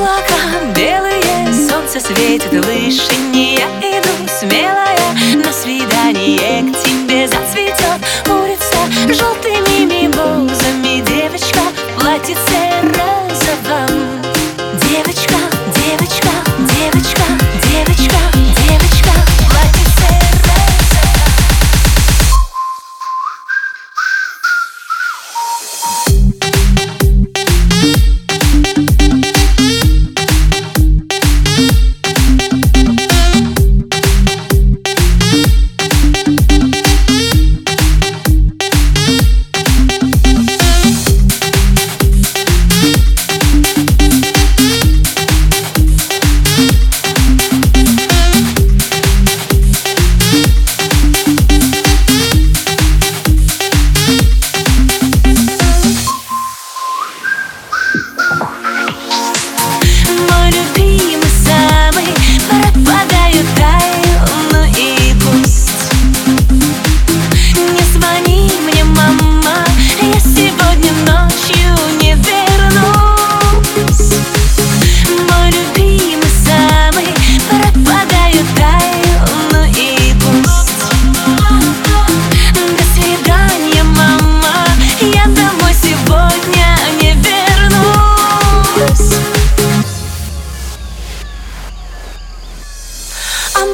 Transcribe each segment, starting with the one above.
облака белые, солнце светит в вышине Я иду смелая на свидание к тебе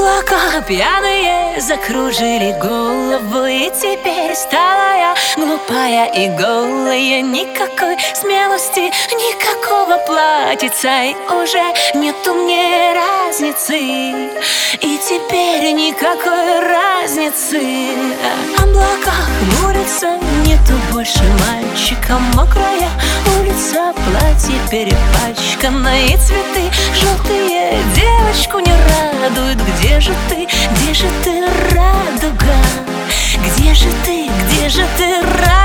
Облака пьяные закружили голову И теперь стала я глупая и голая. Никакой смелости, никакого платьица И уже нету мне разницы. И теперь никакой разницы. Облака хмурятся, нету больше мальчика. Мокрая улица, платье перепачкано И цветы желтые девочку не радуют Где же ты, где же ты, радуга? Где же ты, где же ты, радуга?